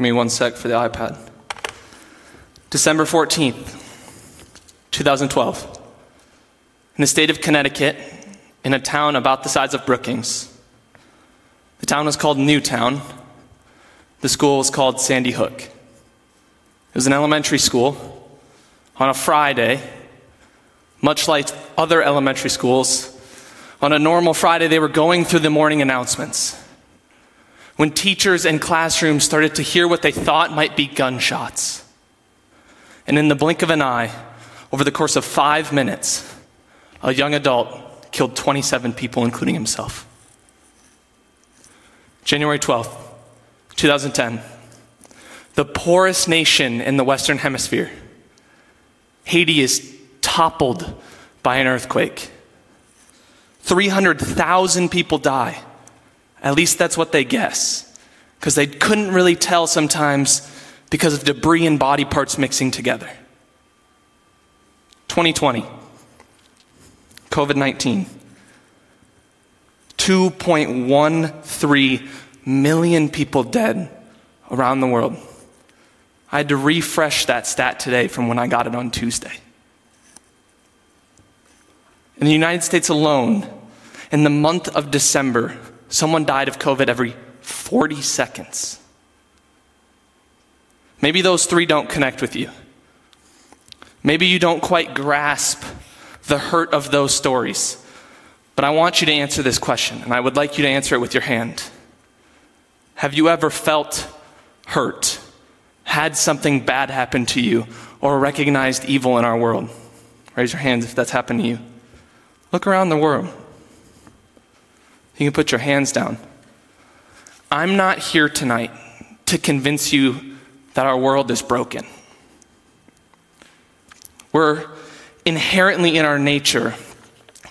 Give me one sec for the iPad. December 14th, 2012. In the state of Connecticut, in a town about the size of Brookings. The town was called Newtown. The school was called Sandy Hook. It was an elementary school. On a Friday, much like other elementary schools, on a normal Friday, they were going through the morning announcements. When teachers and classrooms started to hear what they thought might be gunshots. And in the blink of an eye, over the course of five minutes, a young adult killed 27 people, including himself. January 12th, 2010. The poorest nation in the Western Hemisphere. Haiti is toppled by an earthquake. 300,000 people die. At least that's what they guess. Because they couldn't really tell sometimes because of debris and body parts mixing together. 2020, COVID 19. 2.13 million people dead around the world. I had to refresh that stat today from when I got it on Tuesday. In the United States alone, in the month of December, someone died of COVID every 40 seconds. Maybe those three don't connect with you. Maybe you don't quite grasp the hurt of those stories. But I want you to answer this question, and I would like you to answer it with your hand. Have you ever felt hurt, had something bad happen to you, or recognized evil in our world? Raise your hands if that's happened to you. Look around the world. You can put your hands down. I'm not here tonight to convince you that our world is broken. We're inherently in our nature,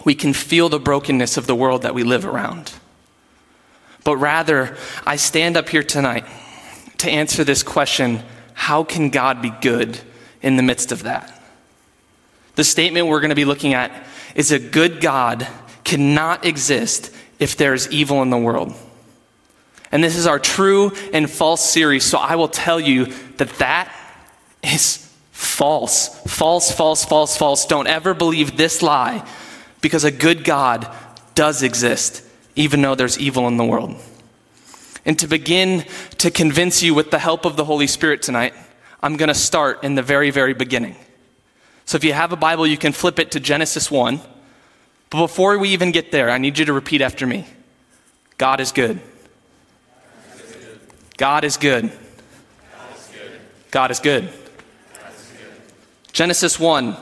we can feel the brokenness of the world that we live around. But rather, I stand up here tonight to answer this question how can God be good in the midst of that? The statement we're going to be looking at is a good God cannot exist if there is evil in the world. And this is our true and false series, so I will tell you that that is false. False, false, false, false. Don't ever believe this lie because a good God does exist, even though there's evil in the world. And to begin to convince you with the help of the Holy Spirit tonight, I'm going to start in the very, very beginning. So if you have a Bible, you can flip it to Genesis 1. But before we even get there, I need you to repeat after me God is good. God is good. God is good. Genesis 1,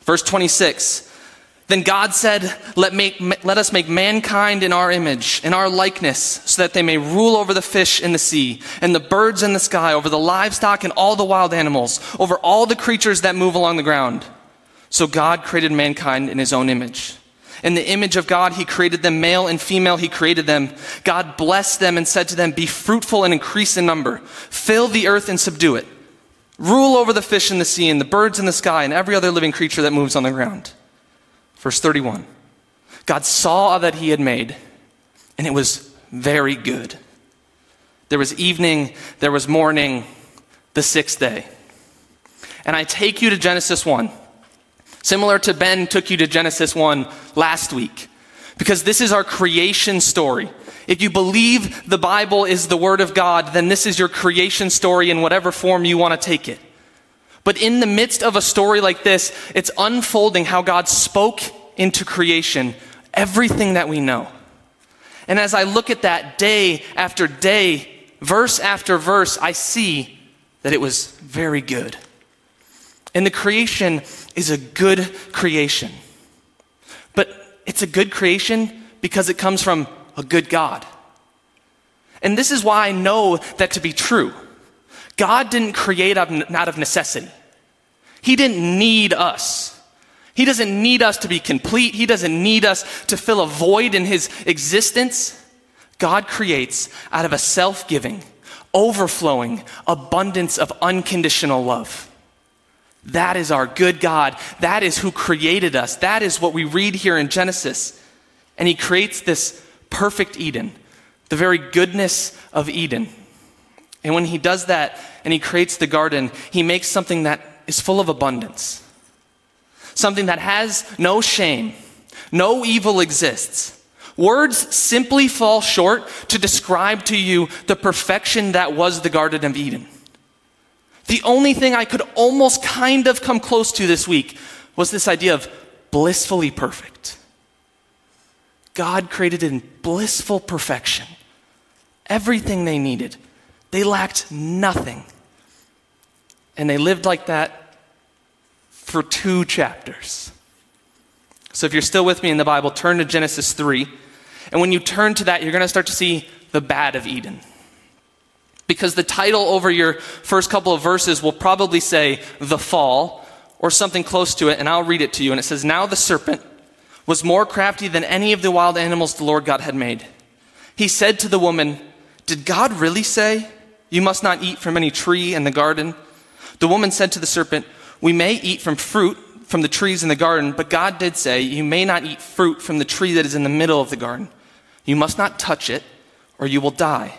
verse 26. Then God said, let, make, let us make mankind in our image, in our likeness, so that they may rule over the fish in the sea, and the birds in the sky, over the livestock and all the wild animals, over all the creatures that move along the ground. So God created mankind in his own image. In the image of God, he created them, male and female, he created them. God blessed them and said to them, Be fruitful and increase in number, fill the earth and subdue it. Rule over the fish in the sea and the birds in the sky and every other living creature that moves on the ground. Verse 31. God saw that he had made, and it was very good. There was evening, there was morning, the sixth day. And I take you to Genesis 1, similar to Ben took you to Genesis 1 last week, because this is our creation story. If you believe the Bible is the Word of God, then this is your creation story in whatever form you want to take it. But in the midst of a story like this, it's unfolding how God spoke into creation everything that we know. And as I look at that day after day, verse after verse, I see that it was very good. And the creation is a good creation. But it's a good creation because it comes from a good God. And this is why I know that to be true. God didn't create out of necessity. He didn't need us. He doesn't need us to be complete. He doesn't need us to fill a void in his existence. God creates out of a self giving, overflowing abundance of unconditional love. That is our good God. That is who created us. That is what we read here in Genesis. And he creates this perfect Eden, the very goodness of Eden. And when he does that and he creates the garden, he makes something that is full of abundance. Something that has no shame, no evil exists. Words simply fall short to describe to you the perfection that was the Garden of Eden. The only thing I could almost kind of come close to this week was this idea of blissfully perfect. God created in blissful perfection everything they needed. They lacked nothing. And they lived like that for two chapters. So if you're still with me in the Bible, turn to Genesis 3. And when you turn to that, you're going to start to see the bad of Eden. Because the title over your first couple of verses will probably say the fall or something close to it, and I'll read it to you. And it says, Now the serpent was more crafty than any of the wild animals the Lord God had made. He said to the woman, Did God really say, You must not eat from any tree in the garden? The woman said to the serpent, We may eat from fruit from the trees in the garden, but God did say, You may not eat fruit from the tree that is in the middle of the garden. You must not touch it, or you will die.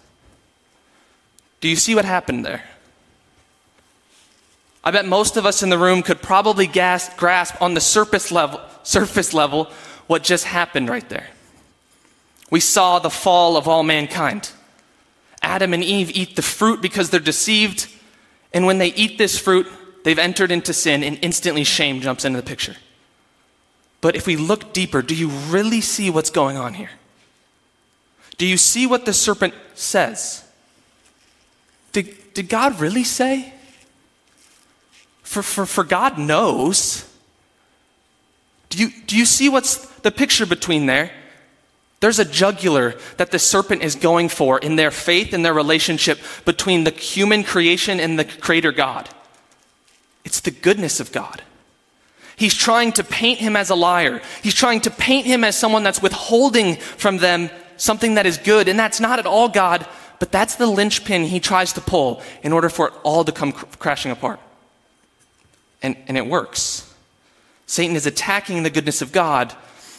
Do you see what happened there? I bet most of us in the room could probably grasp on the surface level, surface level what just happened right there. We saw the fall of all mankind. Adam and Eve eat the fruit because they're deceived, and when they eat this fruit, they've entered into sin, and instantly shame jumps into the picture. But if we look deeper, do you really see what's going on here? Do you see what the serpent says? Did, did God really say? For, for, for God knows. Do you, do you see what's the picture between there? There's a jugular that the serpent is going for in their faith and their relationship between the human creation and the creator God. It's the goodness of God. He's trying to paint him as a liar. He's trying to paint him as someone that's withholding from them something that is good. And that's not at all God, but that's the linchpin he tries to pull in order for it all to come cr- crashing apart. And, and it works. Satan is attacking the goodness of God,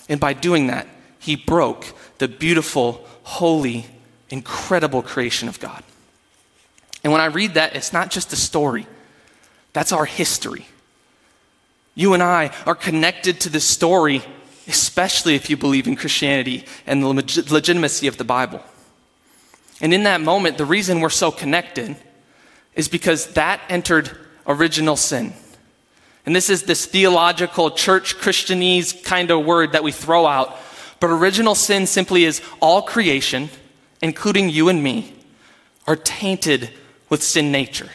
and by doing that, he broke the beautiful, holy, incredible creation of God. And when I read that, it's not just a story, that's our history. You and I are connected to this story, especially if you believe in Christianity and the legitimacy of the Bible. And in that moment, the reason we're so connected is because that entered original sin. And this is this theological, church Christianese kind of word that we throw out. But original sin simply is all creation, including you and me, are tainted with sin nature.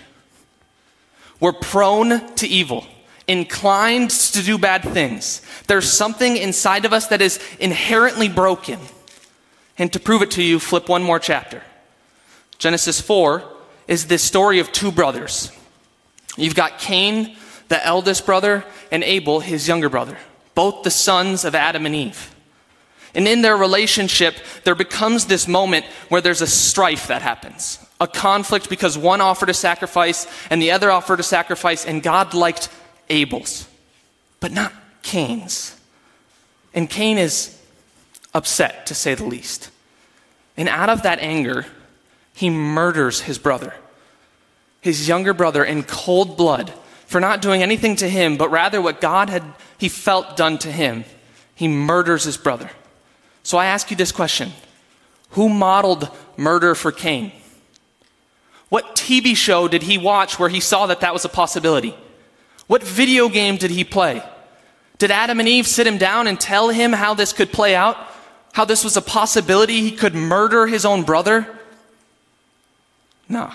We're prone to evil, inclined to do bad things. There's something inside of us that is inherently broken. And to prove it to you, flip one more chapter. Genesis 4 is this story of two brothers. You've got Cain, the eldest brother, and Abel, his younger brother, both the sons of Adam and Eve. And in their relationship, there becomes this moment where there's a strife that happens. A conflict because one offered a sacrifice and the other offered a sacrifice, and God liked Abel's, but not Cain's. And Cain is upset, to say the least. And out of that anger, he murders his brother, his younger brother, in cold blood for not doing anything to him, but rather what God had, he felt done to him. He murders his brother. So I ask you this question Who modeled murder for Cain? What TV show did he watch where he saw that that was a possibility? What video game did he play? Did Adam and Eve sit him down and tell him how this could play out? How this was a possibility he could murder his own brother? No.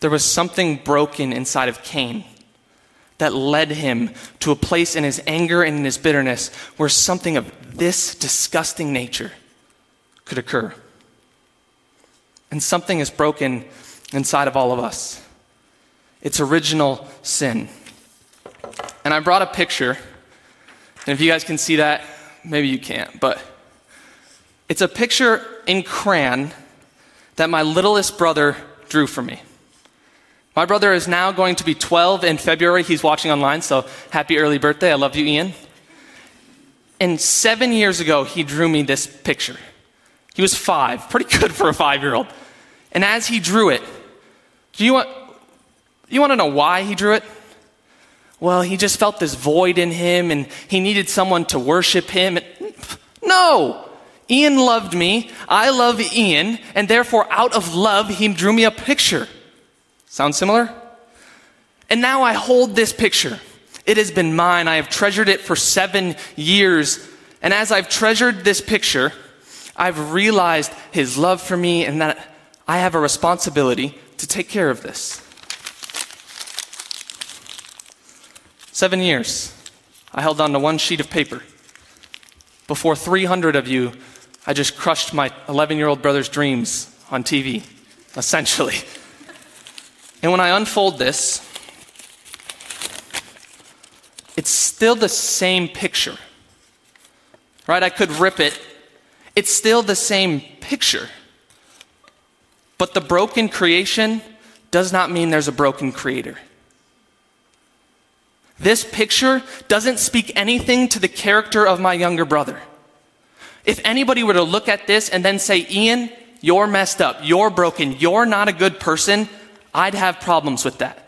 There was something broken inside of Cain that led him to a place in his anger and in his bitterness where something of this disgusting nature could occur. And something is broken inside of all of us. It's original sin. And I brought a picture, and if you guys can see that, maybe you can't, but it's a picture in crayon that my littlest brother drew for me. My brother is now going to be 12 in February. He's watching online, so happy early birthday. I love you, Ian. And seven years ago, he drew me this picture. He was five, pretty good for a five year old. And as he drew it, do you want, you want to know why he drew it? Well, he just felt this void in him and he needed someone to worship him. No! Ian loved me, I love Ian, and therefore, out of love, he drew me a picture. Sound similar? And now I hold this picture. It has been mine. I have treasured it for seven years. And as I've treasured this picture, I've realized his love for me and that I have a responsibility to take care of this. Seven years, I held on to one sheet of paper. Before 300 of you, I just crushed my 11 year old brother's dreams on TV, essentially. And when I unfold this, it's still the same picture. Right? I could rip it. It's still the same picture. But the broken creation does not mean there's a broken creator. This picture doesn't speak anything to the character of my younger brother. If anybody were to look at this and then say, Ian, you're messed up, you're broken, you're not a good person, I'd have problems with that.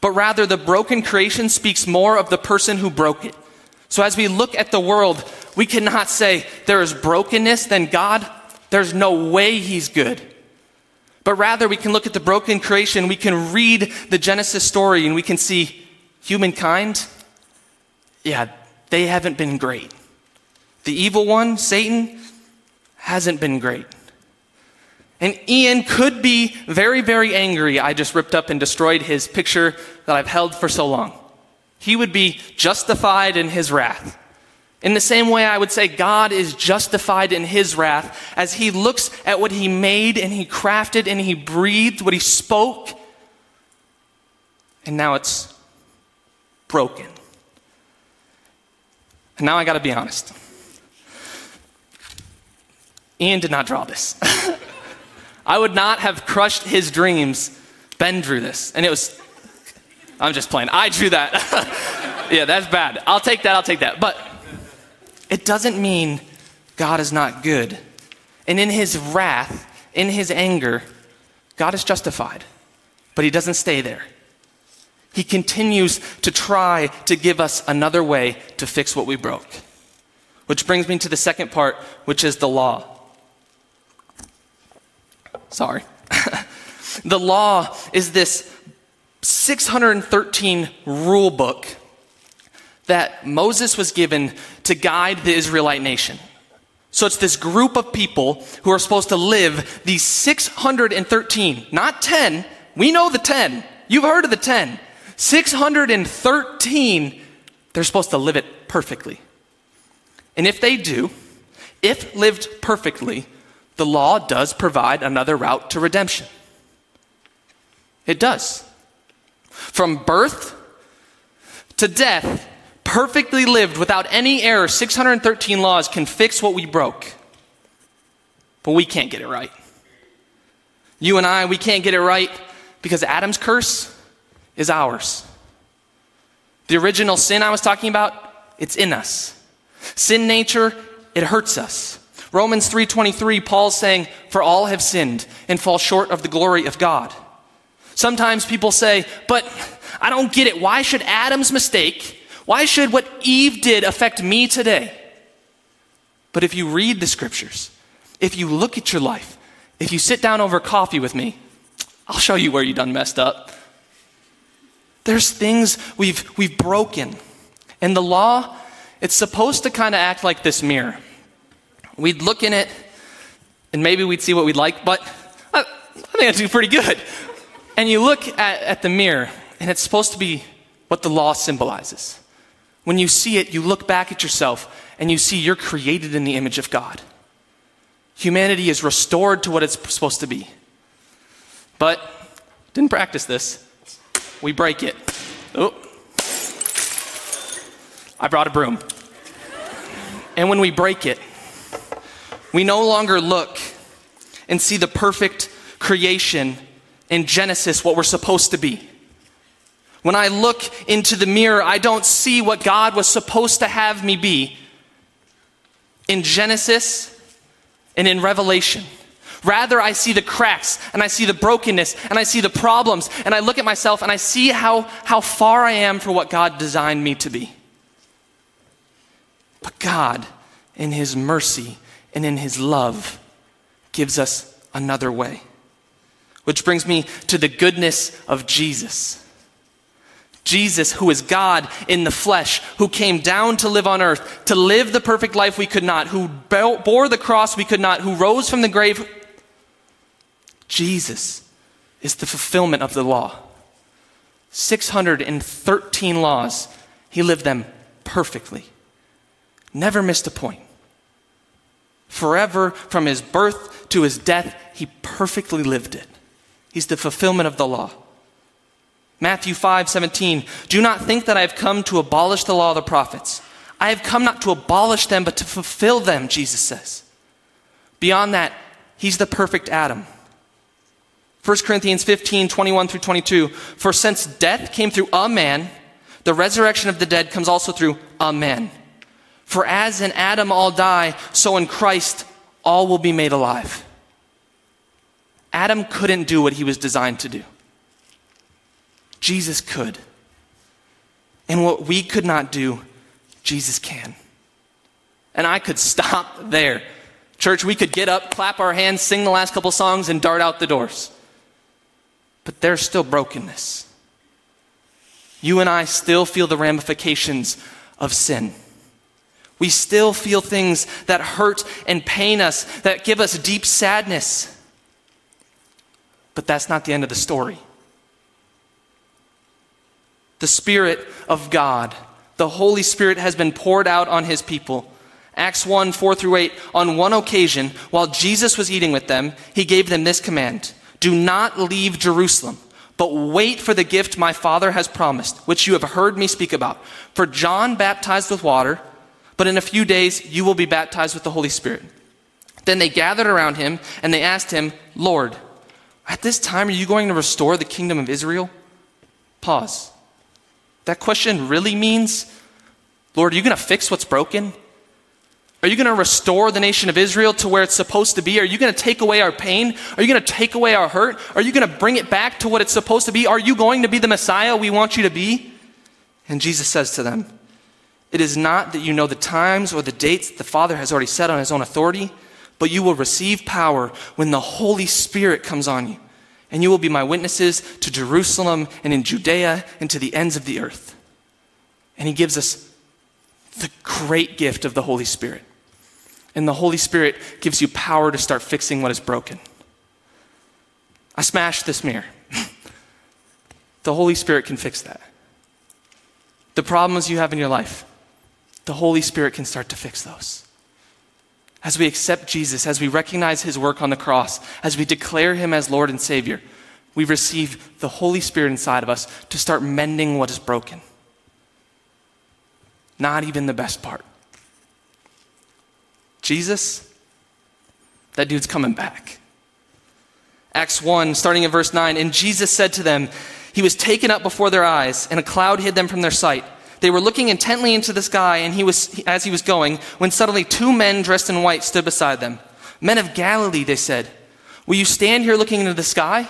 But rather, the broken creation speaks more of the person who broke it. So as we look at the world, we cannot say there is brokenness, then God, there's no way He's good. But rather, we can look at the broken creation, we can read the Genesis story, and we can see humankind, yeah, they haven't been great. The evil one, Satan, hasn't been great. And Ian could be very, very angry. I just ripped up and destroyed his picture that I've held for so long. He would be justified in his wrath. In the same way, I would say God is justified in his wrath as he looks at what he made and he crafted and he breathed, what he spoke, and now it's broken. And now I gotta be honest. Ian did not draw this. I would not have crushed his dreams. Ben drew this. And it was, I'm just playing. I drew that. yeah, that's bad. I'll take that. I'll take that. But it doesn't mean God is not good. And in his wrath, in his anger, God is justified. But he doesn't stay there. He continues to try to give us another way to fix what we broke. Which brings me to the second part, which is the law. Sorry. the law is this 613 rule book that Moses was given to guide the Israelite nation. So it's this group of people who are supposed to live these 613, not 10. We know the 10. You've heard of the 10. 613, they're supposed to live it perfectly. And if they do, if lived perfectly, the law does provide another route to redemption. It does. From birth to death, perfectly lived without any error, 613 laws can fix what we broke. But we can't get it right. You and I, we can't get it right because Adam's curse is ours. The original sin I was talking about, it's in us. Sin nature, it hurts us. Romans 3:23 Paul's saying for all have sinned and fall short of the glory of God. Sometimes people say, "But I don't get it. Why should Adam's mistake, why should what Eve did affect me today?" But if you read the scriptures, if you look at your life, if you sit down over coffee with me, I'll show you where you done messed up. There's things we've, we've broken. And the law, it's supposed to kind of act like this mirror. We'd look in it and maybe we'd see what we'd like, but I, I think I do pretty good. And you look at, at the mirror and it's supposed to be what the law symbolizes. When you see it, you look back at yourself and you see you're created in the image of God. Humanity is restored to what it's supposed to be. But Didn't practice this. We break it. Oh. I brought a broom. And when we break it, we no longer look and see the perfect creation in Genesis, what we're supposed to be. When I look into the mirror, I don't see what God was supposed to have me be in Genesis and in Revelation. Rather, I see the cracks and I see the brokenness and I see the problems and I look at myself and I see how, how far I am for what God designed me to be. But God, in His mercy and in His love, gives us another way. Which brings me to the goodness of Jesus. Jesus, who is God in the flesh, who came down to live on earth, to live the perfect life we could not, who bore the cross we could not, who rose from the grave. Jesus is the fulfillment of the law. 613 laws, he lived them perfectly. Never missed a point. Forever, from his birth to his death, he perfectly lived it. He's the fulfillment of the law. Matthew 5 17. Do not think that I have come to abolish the law of the prophets. I have come not to abolish them, but to fulfill them, Jesus says. Beyond that, he's the perfect Adam. 1 Corinthians 15 21 through 22. For since death came through a man, the resurrection of the dead comes also through a man. For as in Adam all die, so in Christ all will be made alive. Adam couldn't do what he was designed to do. Jesus could. And what we could not do, Jesus can. And I could stop there. Church, we could get up, clap our hands, sing the last couple songs, and dart out the doors. But there's still brokenness. You and I still feel the ramifications of sin. We still feel things that hurt and pain us, that give us deep sadness. But that's not the end of the story the Spirit of God. The Holy Spirit has been poured out on his people. Acts 1 4 through 8. On one occasion, while Jesus was eating with them, he gave them this command Do not leave Jerusalem, but wait for the gift my Father has promised, which you have heard me speak about. For John baptized with water, but in a few days you will be baptized with the Holy Spirit. Then they gathered around him and they asked him, Lord, at this time are you going to restore the kingdom of Israel? Pause. That question really means, Lord, are you going to fix what's broken? Are you going to restore the nation of Israel to where it's supposed to be? Are you going to take away our pain? Are you going to take away our hurt? Are you going to bring it back to what it's supposed to be? Are you going to be the Messiah we want you to be? And Jesus says to them, It is not that you know the times or the dates the Father has already set on his own authority, but you will receive power when the Holy Spirit comes on you and you will be my witnesses to Jerusalem and in Judea and to the ends of the earth. And he gives us the great gift of the Holy Spirit. And the Holy Spirit gives you power to start fixing what is broken. I smashed this mirror. the Holy Spirit can fix that. The problems you have in your life, the Holy Spirit can start to fix those as we accept Jesus, as we recognize his work on the cross, as we declare him as Lord and Savior, we receive the Holy Spirit inside of us to start mending what is broken. Not even the best part. Jesus, that dude's coming back. Acts 1, starting in verse 9, and Jesus said to them, He was taken up before their eyes, and a cloud hid them from their sight. They were looking intently into the sky, and he was, as he was going, when suddenly two men dressed in white stood beside them. Men of Galilee, they said, Will you stand here looking into the sky?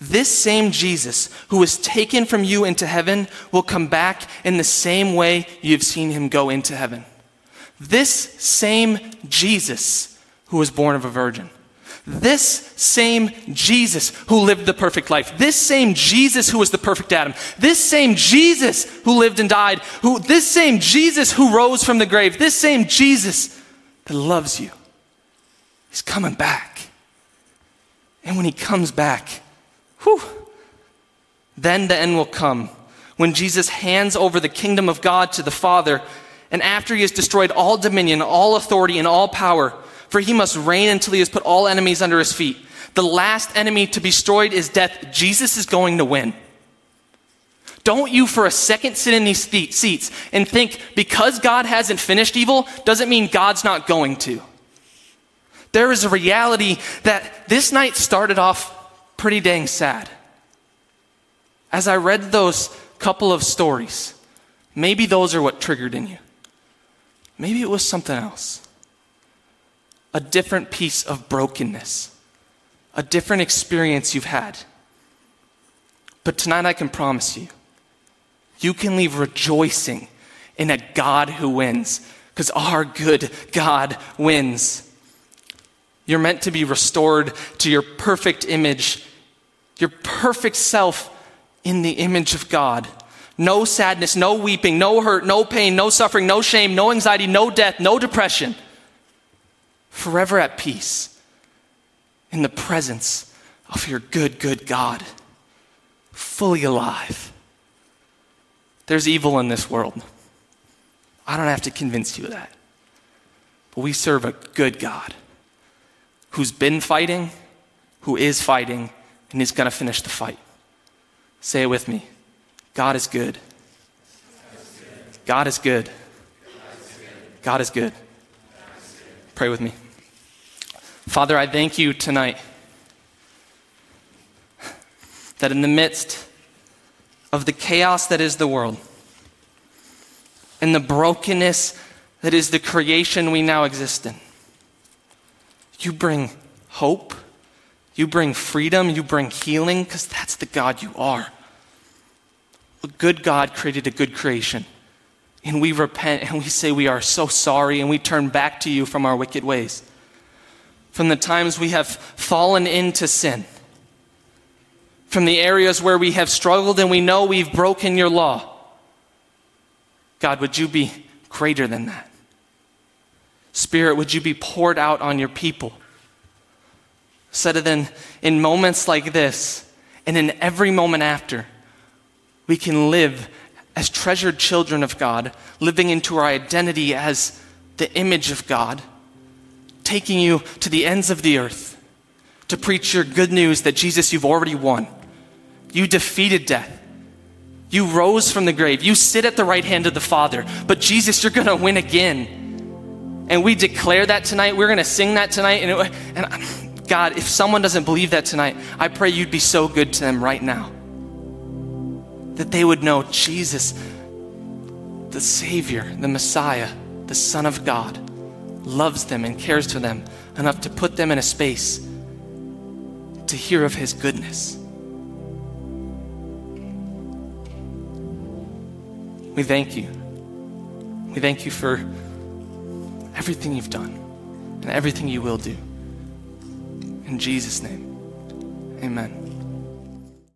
This same Jesus who was taken from you into heaven will come back in the same way you have seen him go into heaven. This same Jesus who was born of a virgin this same Jesus who lived the perfect life, this same Jesus who was the perfect Adam, this same Jesus who lived and died, who, this same Jesus who rose from the grave, this same Jesus that loves you, he's coming back. And when he comes back, whew, then the end will come. When Jesus hands over the kingdom of God to the Father, and after he has destroyed all dominion, all authority, and all power, for he must reign until he has put all enemies under his feet. The last enemy to be destroyed is death. Jesus is going to win. Don't you for a second sit in these seats and think because God hasn't finished evil doesn't mean God's not going to. There is a reality that this night started off pretty dang sad. As I read those couple of stories, maybe those are what triggered in you. Maybe it was something else. A different piece of brokenness, a different experience you've had. But tonight I can promise you, you can leave rejoicing in a God who wins, because our good God wins. You're meant to be restored to your perfect image, your perfect self in the image of God. No sadness, no weeping, no hurt, no pain, no suffering, no shame, no anxiety, no death, no depression. Forever at peace in the presence of your good, good God, fully alive. There's evil in this world. I don't have to convince you of that. But we serve a good God who's been fighting, who is fighting, and is going to finish the fight. Say it with me God is good. God is good. God is good. Pray with me. Father, I thank you tonight that in the midst of the chaos that is the world and the brokenness that is the creation we now exist in. You bring hope, you bring freedom, you bring healing, because that's the God you are. A good God created a good creation. And we repent and we say we are so sorry and we turn back to you from our wicked ways. From the times we have fallen into sin from the areas where we have struggled and we know we've broken your law. God, would you be greater than that? Spirit, would you be poured out on your people? So that then, in moments like this, and in every moment after, we can live as treasured children of God, living into our identity as the image of God, taking you to the ends of the earth to preach your good news that Jesus, you've already won. You defeated death. You rose from the grave. You sit at the right hand of the Father. But Jesus, you're going to win again. And we declare that tonight. We're going to sing that tonight. And, it, and God, if someone doesn't believe that tonight, I pray you'd be so good to them right now. That they would know Jesus, the Savior, the Messiah, the Son of God, loves them and cares for them enough to put them in a space to hear of his goodness. We thank you. We thank you for everything you've done and everything you will do. In Jesus' name, amen.